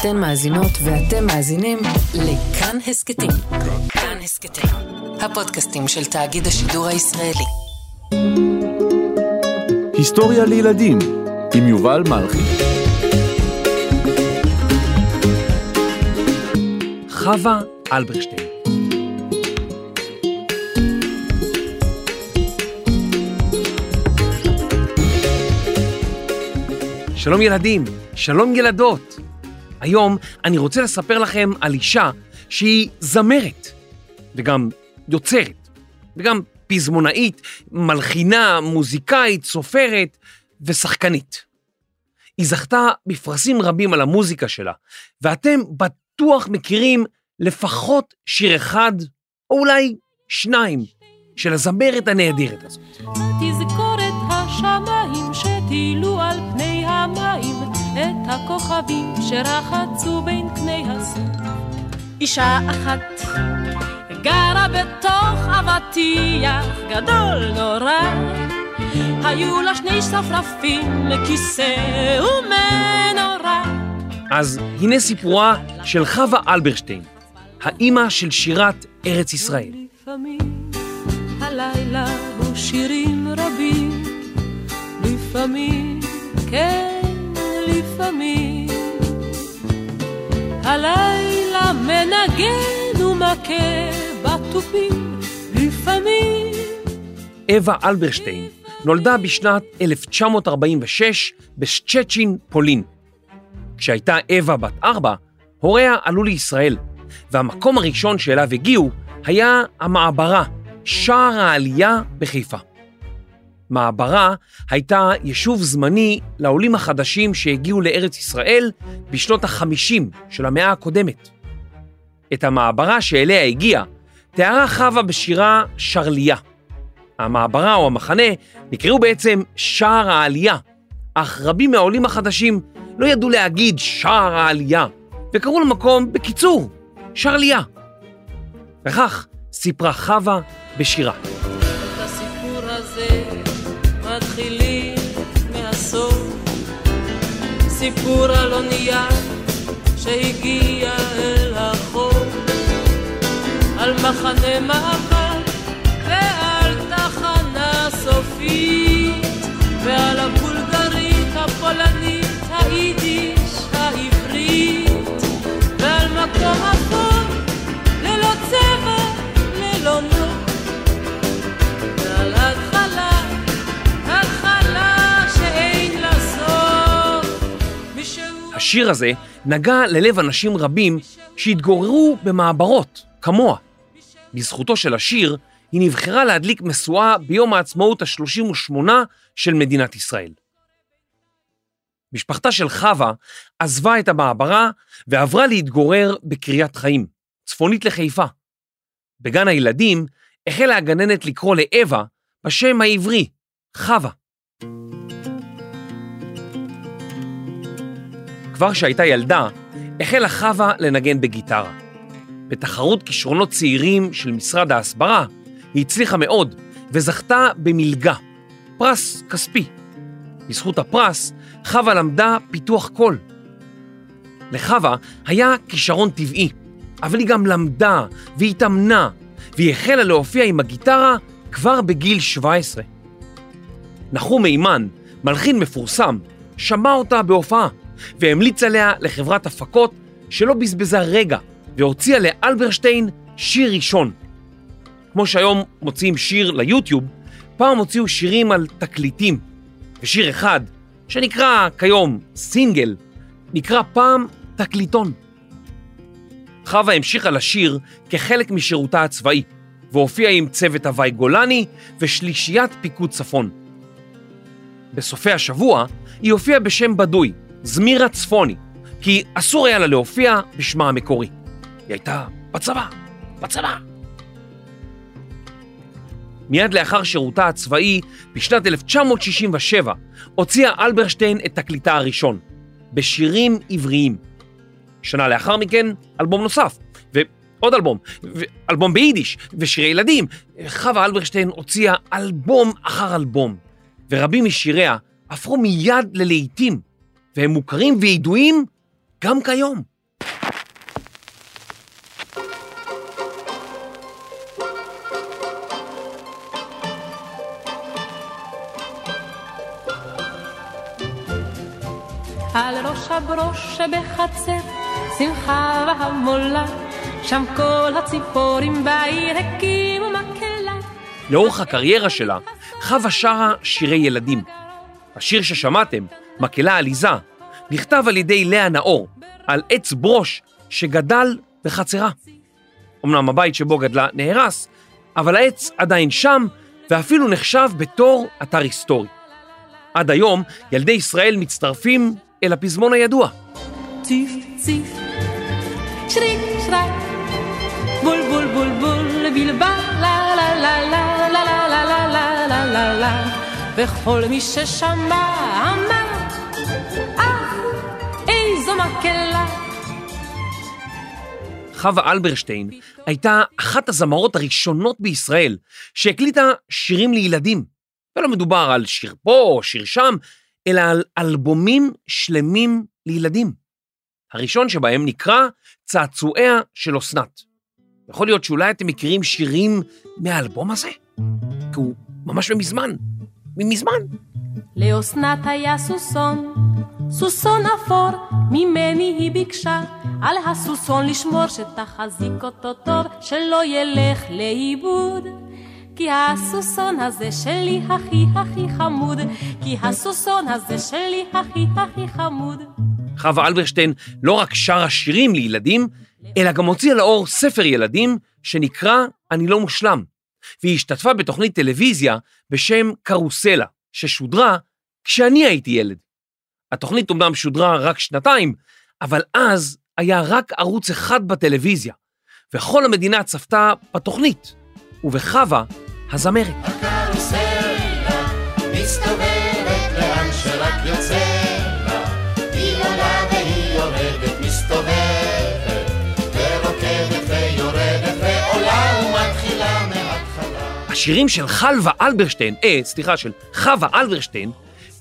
אתן מאזינות ואתם מאזינים לכאן הסכתים. כאן הסכתים, הפודקאסטים של תאגיד השידור הישראלי. היסטוריה לילדים עם יובל מלכי. חווה אלברשטיין. שלום ילדים, שלום ילדות. היום אני רוצה לספר לכם על אישה שהיא זמרת, וגם יוצרת, וגם פזמונאית, מלחינה, מוזיקאית, סופרת ושחקנית. היא זכתה בפרסים רבים על המוזיקה שלה, ואתם בטוח מכירים לפחות שיר אחד, או אולי שניים, של הזמרת הנהדרת הזאת. תזכורת השמיים שטילו על פני המים את הכוכבים שרחצו בין קני הסוף. אישה אחת גרה בתוך אבטיח גדול נורא היו לה שני שרפרפים לכיסא ומנורה אז הנה סיפורה של חווה אלברשטיין, האימא של שירת ארץ ישראל. לפעמים הלילה הוא שירים רבים לפעמים, כן, לפעמים הלילה מנגן ומכה בתופים לפעמים אווה אלברשטיין נולדה בשנת 1946 בשצ'צ'ין, פולין. כשהייתה אווה בת ארבע, הוריה עלו לישראל, והמקום הראשון שאליו הגיעו היה המעברה, שער העלייה בחיפה. מעברה הייתה יישוב זמני לעולים החדשים שהגיעו לארץ ישראל בשנות ה-50 של המאה הקודמת. את המעברה שאליה הגיעה תיארה חווה בשירה שרליה. המעברה או המחנה נקראו בעצם שער העלייה, אך רבים מהעולים החדשים לא ידעו להגיד שער העלייה, וקראו למקום בקיצור, שרליה. וכך סיפרה חווה בשירה. סיפור על אונייה שהגיע אל החוף על מחנה מאבק השיר הזה נגע ללב אנשים רבים שהתגוררו במעברות, כמוה. בזכותו של השיר, היא נבחרה להדליק משואה ביום העצמאות ה-38 של מדינת ישראל. משפחתה של חווה עזבה את המעברה ועברה להתגורר בקריית חיים, צפונית לחיפה. בגן הילדים החלה הגננת לקרוא לאווה בשם העברי, חווה. כבר כשהייתה ילדה, החלה חווה לנגן בגיטרה. בתחרות כישרונות צעירים של משרד ההסברה, היא הצליחה מאוד וזכתה במלגה, פרס כספי. בזכות הפרס, חווה למדה פיתוח קול. לחווה היה כישרון טבעי, אבל היא גם למדה והתאמנה, והיא החלה להופיע עם הגיטרה כבר בגיל 17. נחום מימן, מלחין מפורסם, שמע אותה בהופעה, והמליץ עליה לחברת הפקות שלא בזבזה רגע, והוציאה לאלברשטיין שיר ראשון. כמו שהיום מוציאים שיר ליוטיוב, פעם הוציאו שירים על תקליטים, ושיר אחד, שנקרא כיום סינגל, נקרא פעם תקליטון. חווה המשיכה לשיר כחלק משירותה הצבאי, והופיעה עם צוות הוואי גולני ושלישיית פיקוד צפון. בסופי השבוע היא הופיעה בשם בדוי, זמירה צפוני, כי אסור היה לה להופיע בשמה המקורי. היא הייתה בצבא, בצבא. מיד לאחר שירותה הצבאי, בשנת 1967, הוציאה אלברשטיין את תקליטה הראשון, בשירים עבריים. שנה לאחר מכן, אלבום נוסף, ועוד אלבום, ואלבום ביידיש, ושירי ילדים. חווה אלברשטיין הוציאה אלבום אחר אלבום, ורבים משיריה הפכו מיד ללהיטים, והם מוכרים וידועים גם כיום. על ראש הברוש שבחצר, שמחה והמולה, שם כל הציפורים בעיר הקימו מקהלה. לאורך הקריירה שלה, חווה שרה שירי ילדים. השיר ששמעתם, מקהלה עליזה, נכתב על ידי לאה נאור, על עץ ברוש שגדל בחצרה. אמנם הבית שבו גדלה נהרס, אבל העץ עדיין שם, ואפילו נחשב בתור אתר היסטורי. עד היום, ילדי ישראל מצטרפים אל הפזמון הידוע. ציף ציף, שריק שרק, בול בול בול בול, בלבל, לה לה לה לה לה לה לה לה לה לה לה לה וכל מי ששמע מקהלה. חווה אלברשטיין הייתה אחת הזמרות הראשונות בישראל שהקליטה שירים לילדים. ולא מדובר על שיר פה או שיר שם, אלא על אלבומים שלמים לילדים. הראשון שבהם נקרא צעצועיה של אסנת. יכול להיות שאולי אתם מכירים שירים מהאלבום הזה? כי הוא ממש ממזמן. ממזמן. לאסנת היה סוסון, סוסון אפור, ממני היא ביקשה, על הסוסון לשמור שתחזיק אותו טוב, שלא ילך לאיבוד. כי הסוסון הזה שלי הכי הכי חמוד, כי הסוסון הזה שלי הכי הכי חמוד. חווה אלברשטיין לא רק שרה שירים לילדים, אלא גם הוציאה לאור ספר ילדים שנקרא "אני לא מושלם", והיא השתתפה בתוכנית טלוויזיה בשם קרוסלה, ששודרה כשאני הייתי ילד. התוכנית אומנם שודרה רק שנתיים, אבל אז היה רק ערוץ אחד בטלוויזיה, וכל המדינה צפתה בתוכנית, ובחווה הזמרת. השירים של חלבה אלברשטיין, אה, סליחה, של חווה אלברשטיין,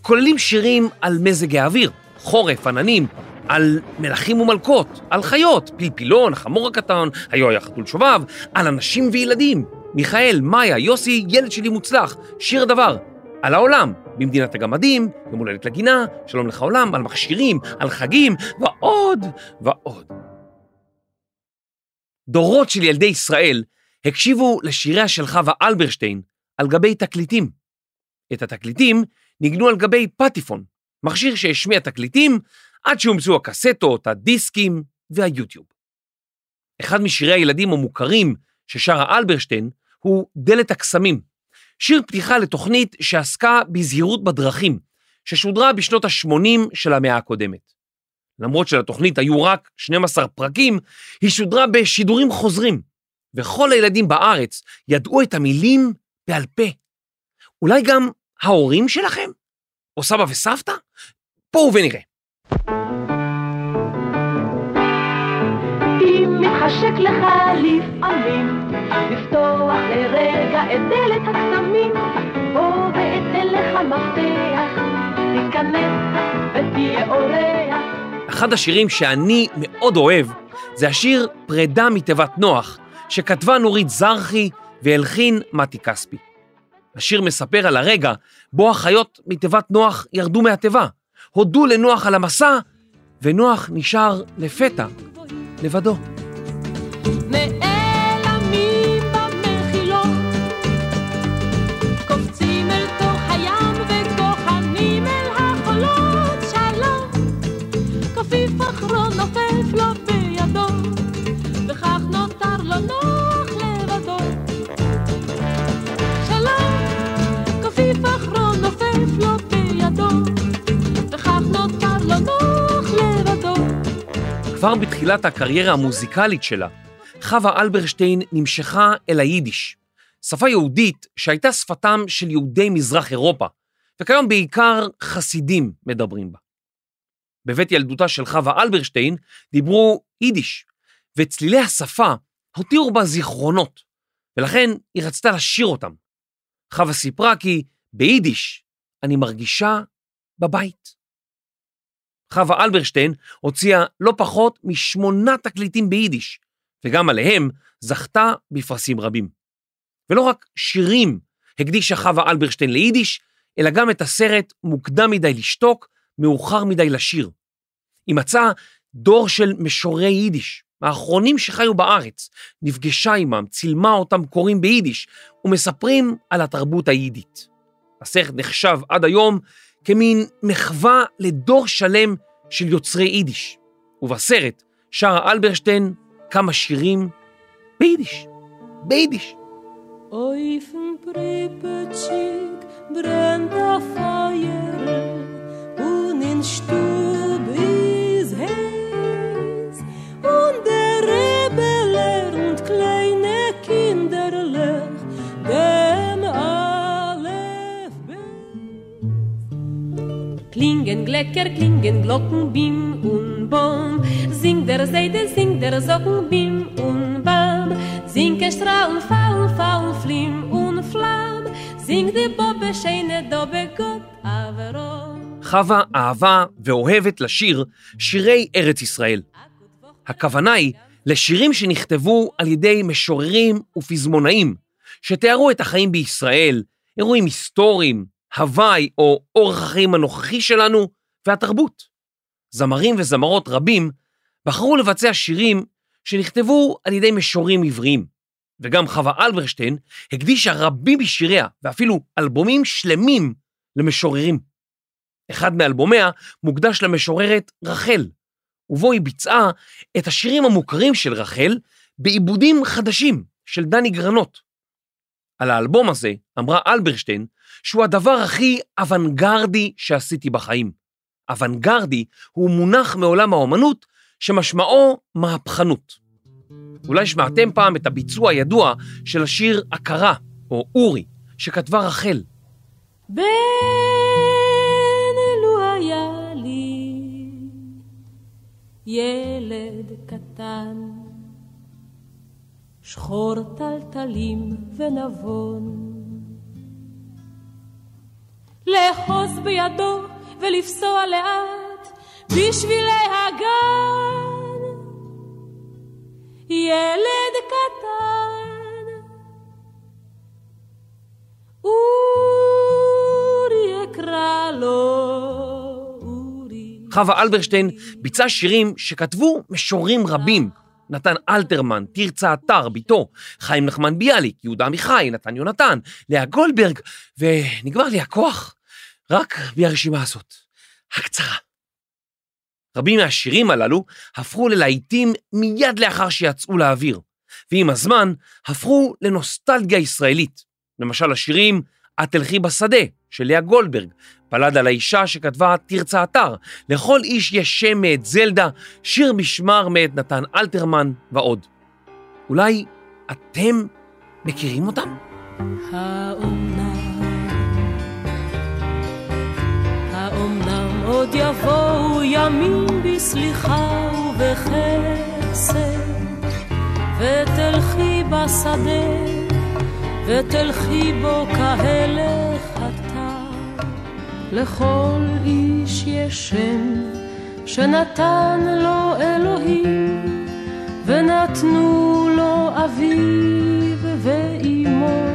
כוללים שירים על מזג האוויר, חורף, עננים, על מלכים ומלכות, על חיות, פלפילון, החמור הקטן, היו היה חתול שובב, על אנשים וילדים, מיכאל, מאיה, יוסי, ילד שלי מוצלח, שיר הדבר, על העולם, במדינת הגמדים, יום הולדת לגינה, שלום לך עולם, על מכשירים, על חגים, ועוד ועוד. דורות של ילדי ישראל הקשיבו לשיריה של חווה אלברשטיין על גבי תקליטים. את התקליטים ניגנו על גבי פטיפון, מכשיר שהשמיע תקליטים עד שהומצאו הקסטות, הדיסקים והיוטיוב. אחד משירי הילדים המוכרים ששרה אלברשטיין הוא דלת הקסמים, שיר פתיחה לתוכנית שעסקה בזהירות בדרכים, ששודרה בשנות ה-80 של המאה הקודמת. למרות שלתוכנית היו רק 12 פרקים, היא שודרה בשידורים חוזרים, וכל הילדים בארץ ידעו את המילים בעל פה. אולי גם ההורים שלכם? או סבא וסבתא? בואו ונראה. אם מתחשק לך לפעמים לפתוח לרגע את דלת הקסמים בוא ואתן לך מפתח תיכנס ותהיה אורח אחד השירים שאני מאוד אוהב זה השיר פרידה מתיבת נוח, שכתבה נורית זרחי והלחין מתי כספי. השיר מספר על הרגע בו החיות מתיבת נוח ירדו מהתיבה, הודו לנוח על המסע, ונוח נשאר לפתע לבדו. כבר בתחילת הקריירה המוזיקלית שלה, חווה אלברשטיין נמשכה אל היידיש, שפה יהודית שהייתה שפתם של יהודי מזרח אירופה, וכיום בעיקר חסידים מדברים בה. בבית ילדותה של חווה אלברשטיין דיברו יידיש, וצלילי השפה הותירו בה זיכרונות, ולכן היא רצתה לשיר אותם. חווה סיפרה כי ביידיש אני מרגישה בבית. חווה אלברשטיין הוציאה לא פחות משמונה תקליטים ביידיש, וגם עליהם זכתה בפרסים רבים. ולא רק שירים הקדישה חווה אלברשטיין ליידיש, אלא גם את הסרט מוקדם מדי לשתוק, מאוחר מדי לשיר. היא מצאה דור של משוררי יידיש, האחרונים שחיו בארץ, נפגשה עמם, צילמה אותם קוראים ביידיש, ומספרים על התרבות היידית. הסרט נחשב עד היום כמין מחווה לדור שלם של יוצרי יידיש. ובסרט שרה אלברשטיין כמה שירים ביידיש. ביידיש. Brennt a Feuer und Glecker, klingen Glocken, Bim und Bom Singt der Seide, singt der Socken, Bim und Bam Singt Strahlen, fallen, fallen, flim und flam Singt die Bobbe, scheine Dobbe, Gott, Averot חווה אהבה ואוהבת לשיר שירי ארץ ישראל. הכוונה היא לשירים שנכתבו על ידי משוררים ופזמונאים, שתיארו את החיים בישראל, אירועים היסטוריים, הוואי או אורח החיים הנוכחי שלנו והתרבות. זמרים וזמרות רבים בחרו לבצע שירים שנכתבו על ידי משוררים עבריים, וגם חווה אלברשטיין הקדישה רבים משיריה ואפילו אלבומים שלמים למשוררים. אחד מאלבומיה מוקדש למשוררת רחל, ובו היא ביצעה את השירים המוכרים של רחל בעיבודים חדשים של דני גרנות. על האלבום הזה אמרה אלברשטיין שהוא הדבר הכי אוונגרדי שעשיתי בחיים. אוונגרדי הוא מונח מעולם האומנות שמשמעו מהפכנות. אולי שמעתם פעם את הביצוע הידוע של השיר הכרה, או אורי, שכתבה רחל. בן אלו היה לי ילד קטן, שחור טלטלים ונבון. לאחוז בידו ולפסוע לאט בשבילי הגן. ילד קטן, אורי אקרא לו, אורי. חווה אלברשטיין ביצעה שירים שכתבו משוררים רבים. נתן אלתרמן, תרצה אתר, ביתו, חיים נחמן ביאליק, יהודה עמיחי, נתן יונתן, לאה גולדברג, ונגמר לי הכוח רק מהרשימה הזאת, הקצרה. רבים מהשירים הללו הפכו ללהיטים מיד לאחר שיצאו לאוויר, ועם הזמן הפכו לנוסטלגיה ישראלית. למשל השירים "את תלכי בשדה" של לאה גולדברג, בלד על האישה שכתבה תרצה אתר, לכל איש יש שם מאת זלדה, שיר משמר מאת נתן אלתרמן ועוד. אולי אתם מכירים אותם? האומנם, עוד יבואו ימים בסליחה ובחסד, ותלכי בשדה, ותלכי בו כהלך אתר. לכל איש יש שם שנתן לו אלוהים, ונתנו לו אביו ואימו.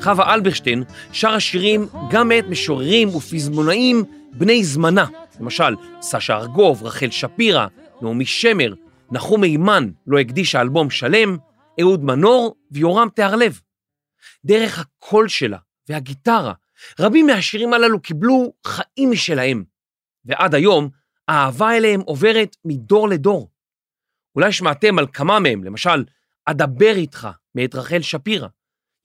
חווה אלברשטיין שרה שירים גם מאת משוררים ופזמונאים בני זמנה, למשל סשה ארגוב, רחל שפירא, נעמי שמר, נחום מימן לא הקדישה אלבום שלם, אהוד מנור ויורם תיארלב. דרך הקול שלה והגיטרה, רבים מהשירים הללו קיבלו חיים משלהם, ועד היום האהבה אליהם עוברת מדור לדור. אולי שמעתם על כמה מהם, למשל, אדבר איתך מאת רחל שפירא,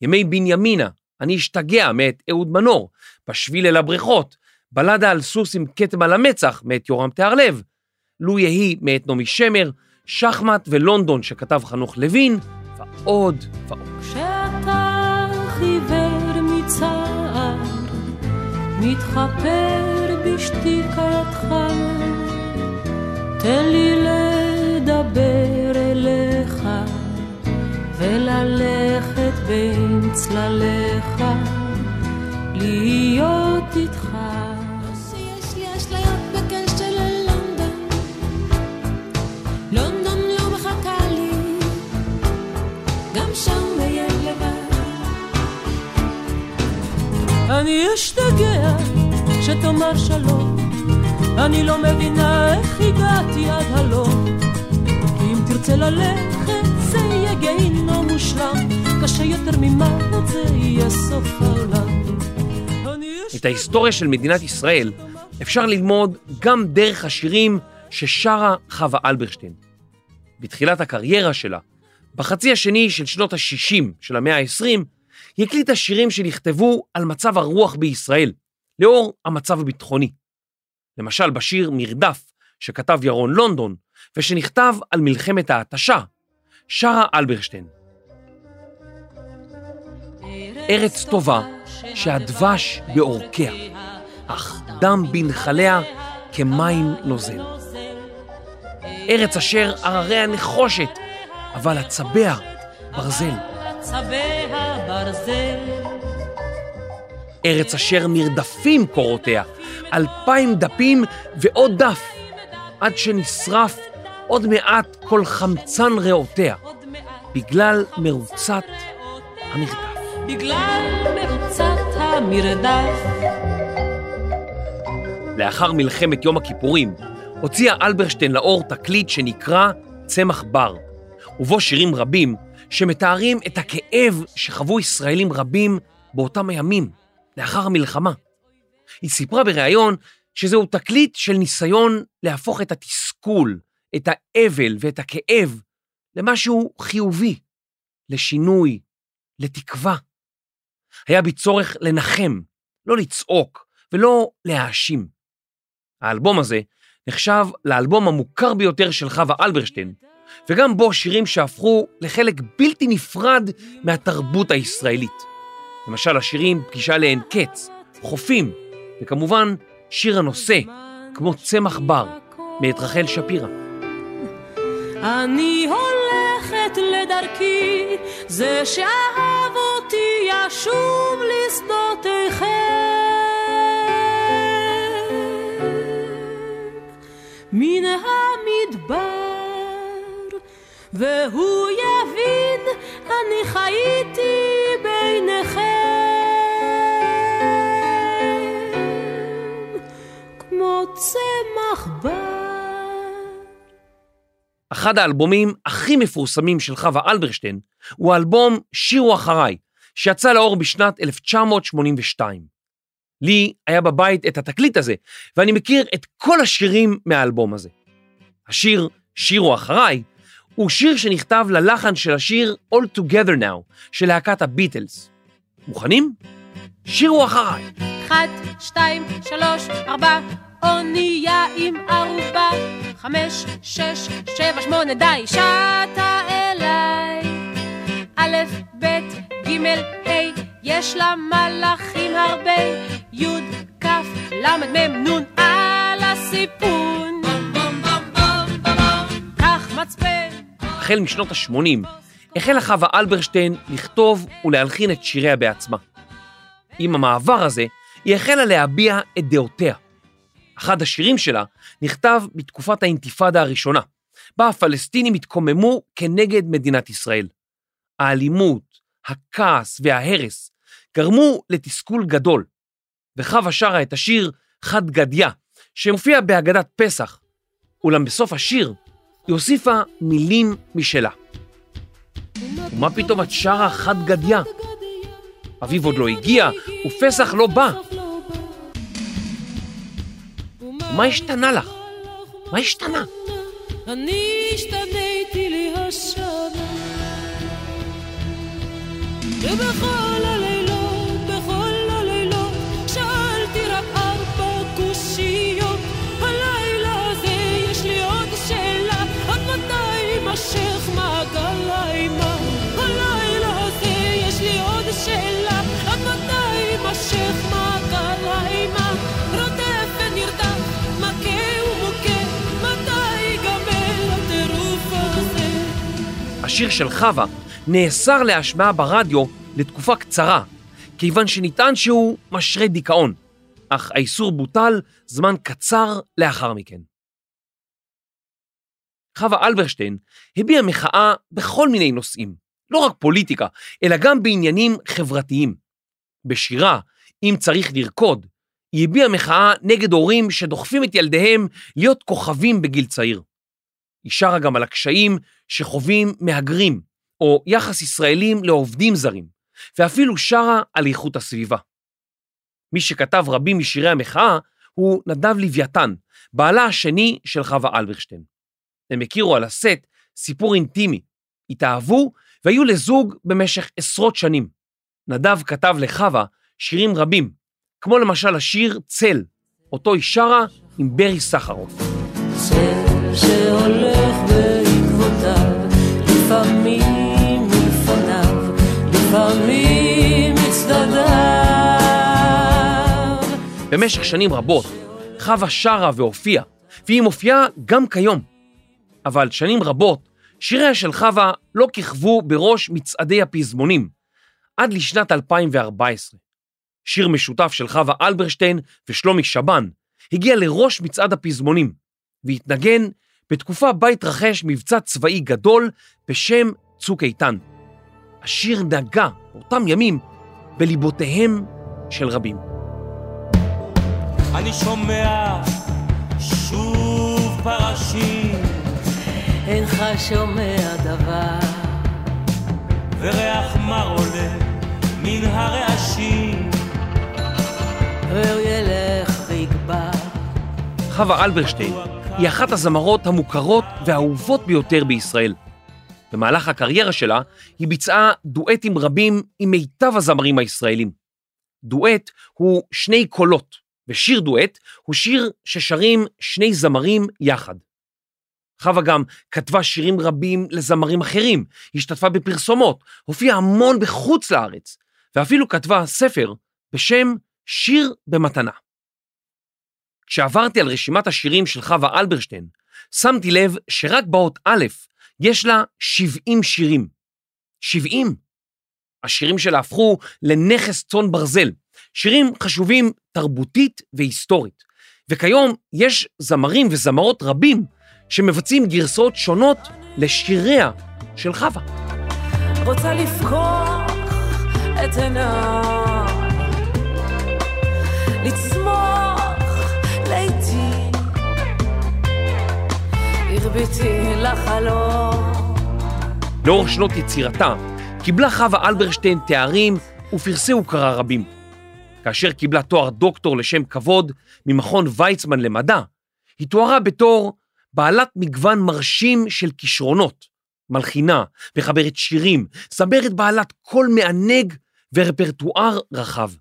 ימי בנימינה, אני אשתגע מאת אהוד מנור, בשביל אל הבריכות, בלדה על סוס עם כתם על המצח מאת יורם תיארלב, לו יהי מאת נעמי שמר, שחמט ולונדון שכתב חנוך לוין, ועוד ועוד. כשאתה חיוור מצער, מתחפר בשתיקתך, תן לי לדבר אליך, וללכת בין צלליך, להיות איתך. אני אשתגע כשתאמר שלום, אני לא מבינה איך הגעתי עד הלום, אם תרצה ללכת מושלם, קשה יותר ממוות זה יהיה סוף העולם. את ההיסטוריה של מדינת ישראל אפשר ללמוד גם דרך השירים ששרה חווה אלברשטיין. בתחילת הקריירה שלה, בחצי השני של שנות ה-60 של המאה ה-20, היא הקליטה שירים שנכתבו על מצב הרוח בישראל, לאור המצב הביטחוני. למשל בשיר מרדף, שכתב ירון לונדון, ושנכתב על מלחמת ההתשה, שרה אלברשטיין. ארץ טובה שהדבש בעורקיה, אך דם בנחליה כמים נוזל. ארץ אשר הרריה נחושת, אבל עצביה ברזל. צבע ברזל. ארץ אשר נרדפים קורותיה, אלפיים דפים ועוד דף, עד שנשרף עוד מעט כל חמצן ריאותיה, בגלל מרוצת המרדף. בגלל מרוצת המרדף. לאחר מלחמת יום הכיפורים, הוציאה אלברשטיין לאור תקליט שנקרא צמח בר, ובו שירים רבים שמתארים את הכאב שחוו ישראלים רבים באותם הימים, לאחר המלחמה. היא סיפרה בריאיון שזהו תקליט של ניסיון להפוך את התסכול, את האבל ואת הכאב למשהו חיובי, לשינוי, לתקווה. היה בי צורך לנחם, לא לצעוק ולא להאשים. האלבום הזה נחשב לאלבום המוכר ביותר של חווה אלברשטיין, וגם בו שירים שהפכו לחלק בלתי נפרד מהתרבות הישראלית. למשל השירים פגישה לאין קץ, חופים, וכמובן שיר הנושא, כמו צמח בר, מאת רחל שפירא. אני הולכת לדרכי, זה שאהב אותי ישוב לשדותיכם. מן המדבר, והוא יבין, אני חייתי ביניכם, כמו. אחד האלבומים הכי מפורסמים של חווה אלברשטיין הוא האלבום "שירו אחריי", שיצא לאור בשנת 1982. לי היה בבית את התקליט הזה, ואני מכיר את כל השירים מהאלבום הזה. השיר "שירו אחריי" הוא שיר שנכתב ללחן של השיר All Together Now של להקת הביטלס. מוכנים? שירו אחריי. אחד, שתיים, שלוש, ארבע, אונייה עם ערובה. חמש, שש, שבע, שמונה, די, שטה אליי. א', ב', ג', ה', יש לה מלאכים הרבה. י', כ', ל', מ', נ', על הסיפון. קח מצפן. החל משנות ה-80 החלה חווה אלברשטיין לכתוב ולהלחין את שיריה בעצמה. עם המעבר הזה, היא החלה להביע את דעותיה. אחד השירים שלה נכתב בתקופת האינתיפאדה הראשונה, בה הפלסטינים התקוממו כנגד מדינת ישראל. האלימות, הכעס וההרס גרמו לתסכול גדול, וחווה שרה את השיר חד גדיה, שמופיע בהגדת פסח, אולם בסוף השיר היא הוסיפה מילים משלה. ומה פתאום את שרה חד גדיה? אביב עוד לא הגיע, ופסח לא בא. מה השתנה לך? מה השתנה? אני השתניתי השיר של חווה נאסר להשמעה ברדיו לתקופה קצרה, כיוון שנטען שהוא משרה דיכאון, אך האיסור בוטל זמן קצר לאחר מכן. חווה אלברשטיין הביעה מחאה בכל מיני נושאים, לא רק פוליטיקה, אלא גם בעניינים חברתיים. בשירה אם צריך לרקוד, היא הביעה מחאה נגד הורים שדוחפים את ילדיהם להיות כוכבים בגיל צעיר. היא שרה גם על הקשיים שחווים מהגרים, או יחס ישראלים לעובדים זרים, ואפילו שרה על איכות הסביבה. מי שכתב רבים משירי המחאה הוא נדב לוויתן, בעלה השני של חווה אלברשטיין. הם הכירו על הסט סיפור אינטימי, התאהבו והיו לזוג במשך עשרות שנים. נדב כתב לחווה שירים רבים, כמו למשל השיר צל, אותו היא שרה עם ברי סחרוף. צל שהולך במשך שנים רבות חווה שרה והופיעה, והיא מופיעה גם כיום. אבל שנים רבות שיריה של חווה לא כיכבו בראש מצעדי הפזמונים, עד לשנת 2014. שיר משותף של חווה אלברשטיין ושלומי שבן הגיע לראש מצעד הפזמונים, והתנגן בתקופה בה התרחש מבצע צבאי גדול בשם צוק איתן. השיר נגע באותם ימים בליבותיהם של רבים. אני שומע שוב פרשים אינך שומע דבר, וריח מר עולה מן הרעשים והוא ילך ויגבר. חווה אלברשטיין היא אחת הזמרות המוכרות והאהובות ביותר בישראל. במהלך הקריירה שלה היא ביצעה דואטים רבים עם מיטב הזמרים הישראלים. דואט הוא שני קולות, ושיר דואט הוא שיר ששרים שני זמרים יחד. חווה גם כתבה שירים רבים לזמרים אחרים, השתתפה בפרסומות, הופיעה המון בחוץ לארץ, ואפילו כתבה ספר בשם שיר במתנה. כשעברתי על רשימת השירים של חווה אלברשטיין, שמתי לב שרק באות א' יש לה 70 שירים. 70. השירים שלה הפכו לנכס צאן ברזל, שירים חשובים תרבותית והיסטורית. וכיום יש זמרים וזמרות רבים שמבצעים גרסאות שונות לשיריה של חווה. רוצה לפקוח את עיניי, לצמוח לעתים, הרביתי לחלום. לאורך שנות יצירתה קיבלה חווה אלברשטיין תארים ופרסי הוקרה רבים. כאשר קיבלה תואר דוקטור לשם כבוד ממכון ויצמן למדע, היא תוארה בתור בעלת מגוון מרשים של כישרונות, מלחינה, מחברת שירים, זמרת בעלת קול מענג ורפרטואר רחב.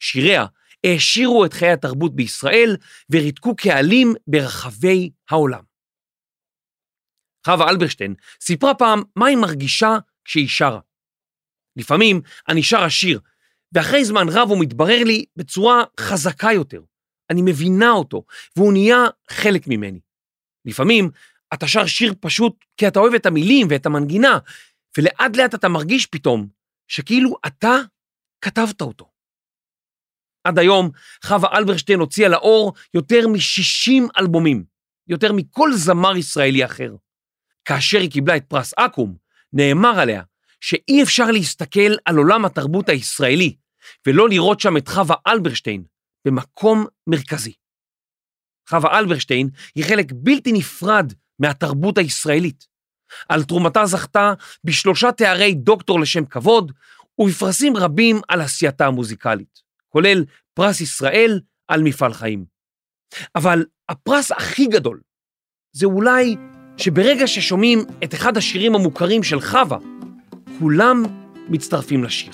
שיריה העשירו את חיי התרבות בישראל וריתקו קהלים ברחבי העולם. חווה אלברשטיין סיפרה פעם מה היא מרגישה כשהיא שרה. לפעמים אני שרה שיר, ואחרי זמן רב הוא מתברר לי בצורה חזקה יותר. אני מבינה אותו, והוא נהיה חלק ממני. לפעמים אתה שר שיר פשוט כי אתה אוהב את המילים ואת המנגינה, ולאט לאט אתה מרגיש פתאום שכאילו אתה כתבת אותו. עד היום חווה אלברשטיין הוציאה לאור יותר מ-60 אלבומים, יותר מכל זמר ישראלי אחר. כאשר היא קיבלה את פרס אקו"ם, נאמר עליה שאי אפשר להסתכל על עולם התרבות הישראלי ולא לראות שם את חווה אלברשטיין במקום מרכזי. חווה אלברשטיין היא חלק בלתי נפרד מהתרבות הישראלית. על תרומתה זכתה בשלושה תארי דוקטור לשם כבוד ובפרסים רבים על עשייתה המוזיקלית, כולל פרס ישראל על מפעל חיים. אבל הפרס הכי גדול זה אולי שברגע ששומעים את אחד השירים המוכרים של חווה, כולם מצטרפים לשיר.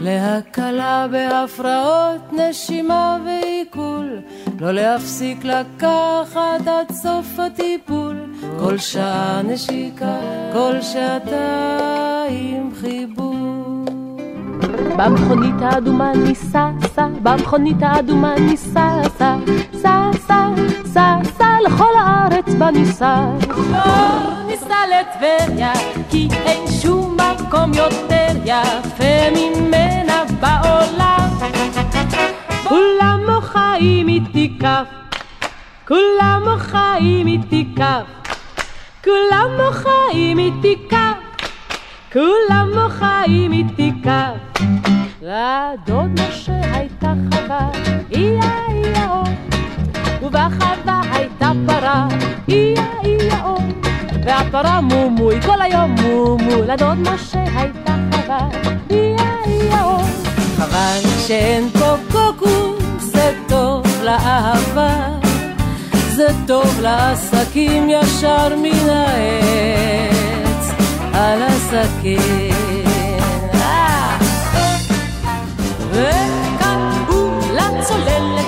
להקלה בהפרעות נשימה ועיכול, לא להפסיק לקחת עד סוף הטיפול, כל שעה נשיקה, כל שעתיים חיבור. במכונית האדומה ניסע, סע, במכונית האדומה ניסע, סע, סע, סע, סע, סע, לכל הארץ בניסע. לא ניסע לטבריה, כי אין שום מקום יותר יפה ממנה בעולם. כולם מוחאים איתי כף, כולם מוחאים איתי כף, כולם מוחאים איתי כף. כולם מוחאים איתי כף, לדוד משה הייתה חווה, איה איה או, ובחווה הייתה פרה, איה איה או, והפרה מומוי, כל היום מומו, לדוד משה הייתה חווה, איה איה או. חבל שאין פה קוקוס, זה טוב לאהבה, זה טוב לעסקים ישר מן העץ, על הסכין. וקראו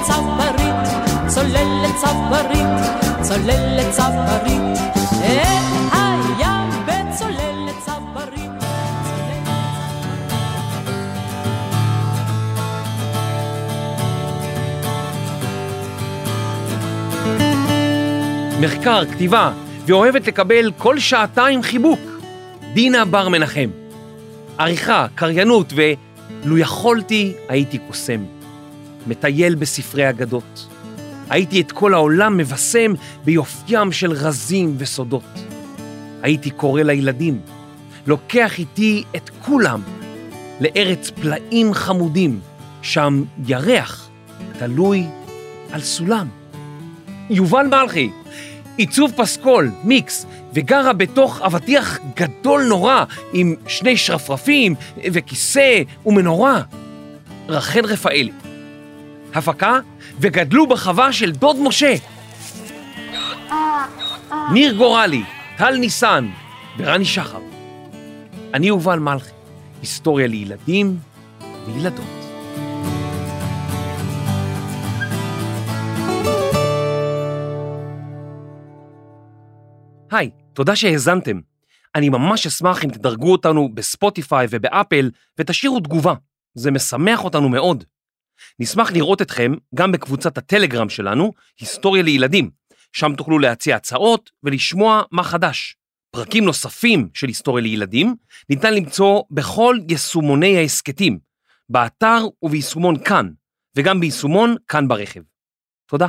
צברית, צוללת צברית, צוללת צברית, בצוללת צברית. מחקר, כתיבה, ואוהבת לקבל כל שעתיים חיבוק. דינה בר מנחם. עריכה, קריינות ולו יכולתי, הייתי קוסם. מטייל בספרי אגדות. הייתי את כל העולם מבשם ביופיים של רזים וסודות. הייתי קורא לילדים, לוקח איתי את כולם לארץ פלאים חמודים, שם ירח תלוי על סולם. יובל מלכי, עיצוב פסקול, מיקס, וגרה בתוך אבטיח גדול נורא עם שני שרפרפים וכיסא ומנורה. רחל רפאלי. הפקה וגדלו בחווה של דוד משה. ניר גורלי, טל ניסן ורני שחר. אני יובל מלכי, היסטוריה לילדים וילדות. היי, תודה שהאזנתם. אני ממש אשמח אם תדרגו אותנו בספוטיפיי ובאפל ותשאירו תגובה, זה משמח אותנו מאוד. נשמח לראות אתכם גם בקבוצת הטלגרם שלנו, היסטוריה לילדים, שם תוכלו להציע הצעות ולשמוע מה חדש. פרקים נוספים של היסטוריה לילדים ניתן למצוא בכל יישומוני ההסכתים, באתר וביישומון כאן, וגם ביישומון כאן ברכב. תודה.